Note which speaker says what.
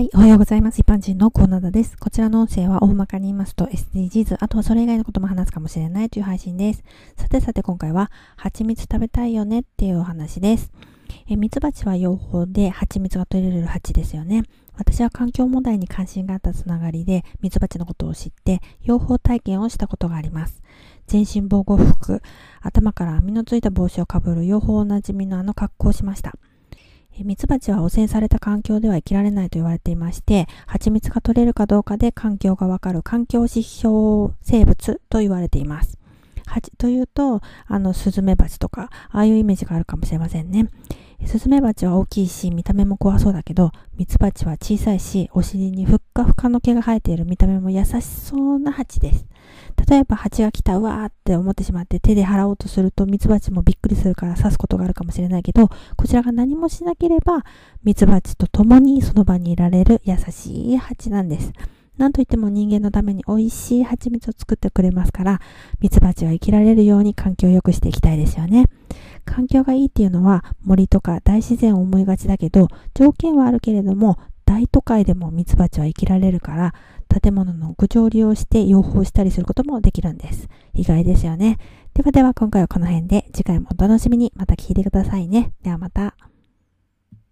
Speaker 1: はい。おはようございます。一般人のコーナーです。こちらの音声は大まかに言いますと SDGs、あとはそれ以外のことも話すかもしれないという配信です。さてさて今回は、蜂蜜食べたいよねっていうお話です。え、蜜蜂は養蜂で蜂蜜が取れる蜂ですよね。私は環境問題に関心があったつながりで、蜜蜂のことを知って、養蜂体験をしたことがあります。全身防護服、頭から網のついた帽子をかぶる養蜂おなじみのあの格好をしました。ミツバチは汚染された環境では生きられないと言われていまして、蜂蜜が取れるかどうかで環境がわかる環境指標生物と言われています。蜂というと、あの、スズメバチとか、ああいうイメージがあるかもしれませんね。スズメバチは大きいし、見た目も怖そうだけど、ミツバチは小さいし、お尻にふっかふかの毛が生えている見た目も優しそうな蜂です。例えば蜂が来た、うわーって思ってしまって手で払おうとするとミツバチもびっくりするから刺すことがあるかもしれないけど、こちらが何もしなければ、ミツバチと共にその場にいられる優しい蜂なんです。なんといっても人間のために美味しい蜂蜜を作ってくれますから、ミツバチは生きられるように環境を良くしていきたいですよね。環境がいいっていうのは森とか大自然を思いがちだけど、条件はあるけれども、大都会でもミツバチは生きられるから、建物の屋上を利用して養蜂したりすることもできるんです。意外ですよね。ではでは今回はこの辺で、次回もお楽しみにまた聞いてくださいね。ではまた。